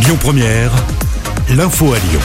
Lyon Première, l'info à Lyon.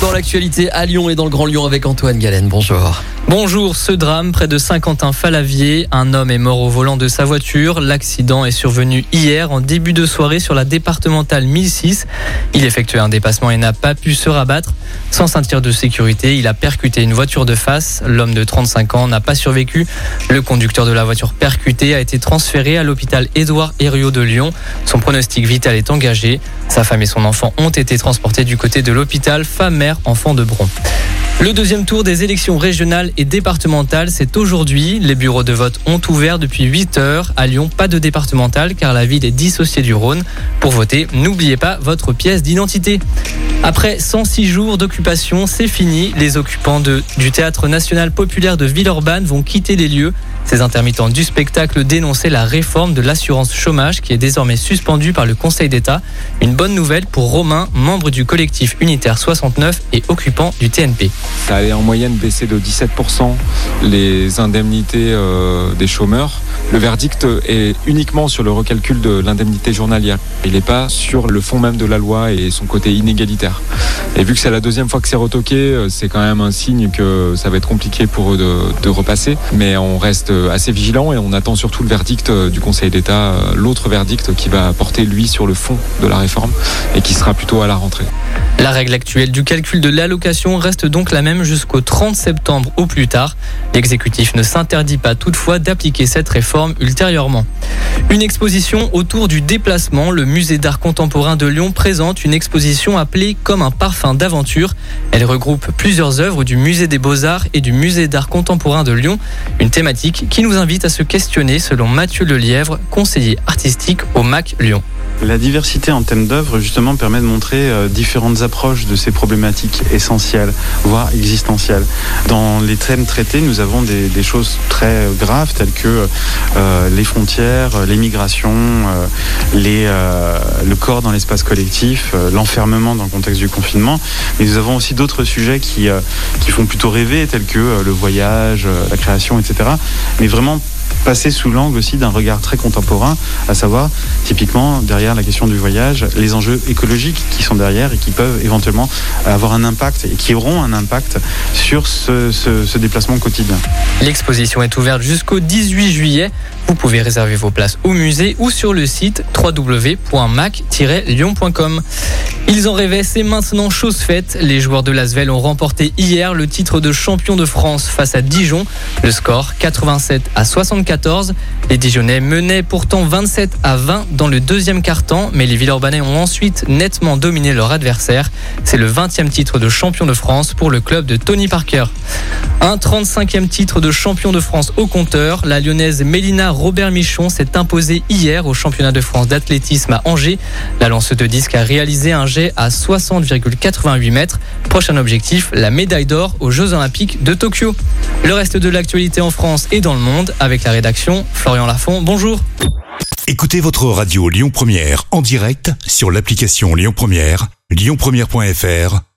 Dans l'actualité à Lyon et dans le Grand Lyon avec Antoine Galen. Bonjour. Bonjour, ce drame près de Saint-Quentin-Falavier, un homme est mort au volant de sa voiture. L'accident est survenu hier en début de soirée sur la départementale 1006. Il effectuait un dépassement et n'a pas pu se rabattre. Sans ceinture de sécurité, il a percuté une voiture de face. L'homme de 35 ans n'a pas survécu. Le conducteur de la voiture percutée a été transféré à l'hôpital Édouard Herriot de Lyon. Son pronostic vital est engagé. Sa femme et son enfant ont été transportés du côté de l'hôpital femme, mère, enfant de Bron. Le deuxième tour des élections régionales et départementales, c'est aujourd'hui. Les bureaux de vote ont ouvert depuis 8 heures. À Lyon, pas de départemental car la ville est dissociée du Rhône. Pour voter, n'oubliez pas votre pièce d'identité. Après 106 jours d'occupation, c'est fini. Les occupants du Théâtre national populaire de Villeurbanne vont quitter les lieux. Ces intermittents du spectacle dénonçaient la réforme de l'assurance chômage qui est désormais suspendue par le Conseil d'État. Une bonne nouvelle pour Romain, membre du collectif unitaire 69 et occupant du TNP. Ça allait en moyenne baisser de 17% les indemnités euh, des chômeurs. Le verdict est uniquement sur le recalcul de l'indemnité journalière. Il n'est pas sur le fond même de la loi et son côté inégalitaire. Et vu que c'est la deuxième fois que c'est retoqué, euh, c'est quand même un signe que ça va être compliqué pour eux de, repasser. Mais on reste assez vigilant et on attend surtout le verdict euh, du Conseil d'État, l'autre verdict qui va porter lui sur le fond de la réforme et qui sera plutôt à la rentrée. La règle actuelle du calcul de l'allocation reste donc la même jusqu'au 30 septembre au plus tard. L'exécutif ne s'interdit pas toutefois d'appliquer cette réforme Une exposition autour du déplacement. Le musée d'art contemporain de Lyon présente une exposition appelée Comme un parfum d'aventure. Elle regroupe plusieurs œuvres du musée des beaux-arts et du musée d'art contemporain de Lyon. Une thématique qui nous invite à se questionner selon Mathieu Lelièvre, conseiller artistique au MAC Lyon. La diversité en thème d'œuvre, justement, permet de montrer euh, différentes approches de ces problématiques essentielles, voire existentielles. Dans les thèmes traités, nous avons des, choses très graves, telles que euh, les frontières, les migrations, euh, euh, le corps dans l'espace collectif, euh, l'enfermement dans le contexte du confinement. Mais nous avons aussi d'autres sujets qui, euh, qui font plutôt rêver, tels que euh, le voyage, euh, la création, etc. Mais vraiment passer sous l'angle aussi d'un regard très contemporain, à savoir typiquement derrière la question du voyage, les enjeux écologiques qui sont derrière et qui peuvent éventuellement avoir un impact et qui auront un impact sur ce, ce, ce déplacement quotidien. L'exposition est ouverte jusqu'au 18 juillet. Vous pouvez réserver vos places au musée ou sur le site www.mac-lyon.com. Ils en rêvaient, c'est maintenant chose faite. Les joueurs de Lasvel ont remporté hier le titre de champion de France face à Dijon. Le score 87 à 74. Les Dijonnais menaient pourtant 27 à 20 dans le deuxième quart-temps, mais les Villeurbanais ont ensuite nettement dominé leur adversaire. C'est le 20e titre de champion de France pour le club de Tony Parker. Un 35e titre de champion de France au compteur. La lyonnaise Mélina Robert Michon s'est imposée hier au championnat de France d'athlétisme à Angers. La lanceuse de disque a réalisé un jet à 60,88 mètres. Prochain objectif, la médaille d'or aux Jeux Olympiques de Tokyo. Le reste de l'actualité en France et dans le monde avec la rédaction Florian Lafont. Bonjour. Écoutez votre radio Lyon Première en direct sur l'application Lyon Première, lyonpremière.fr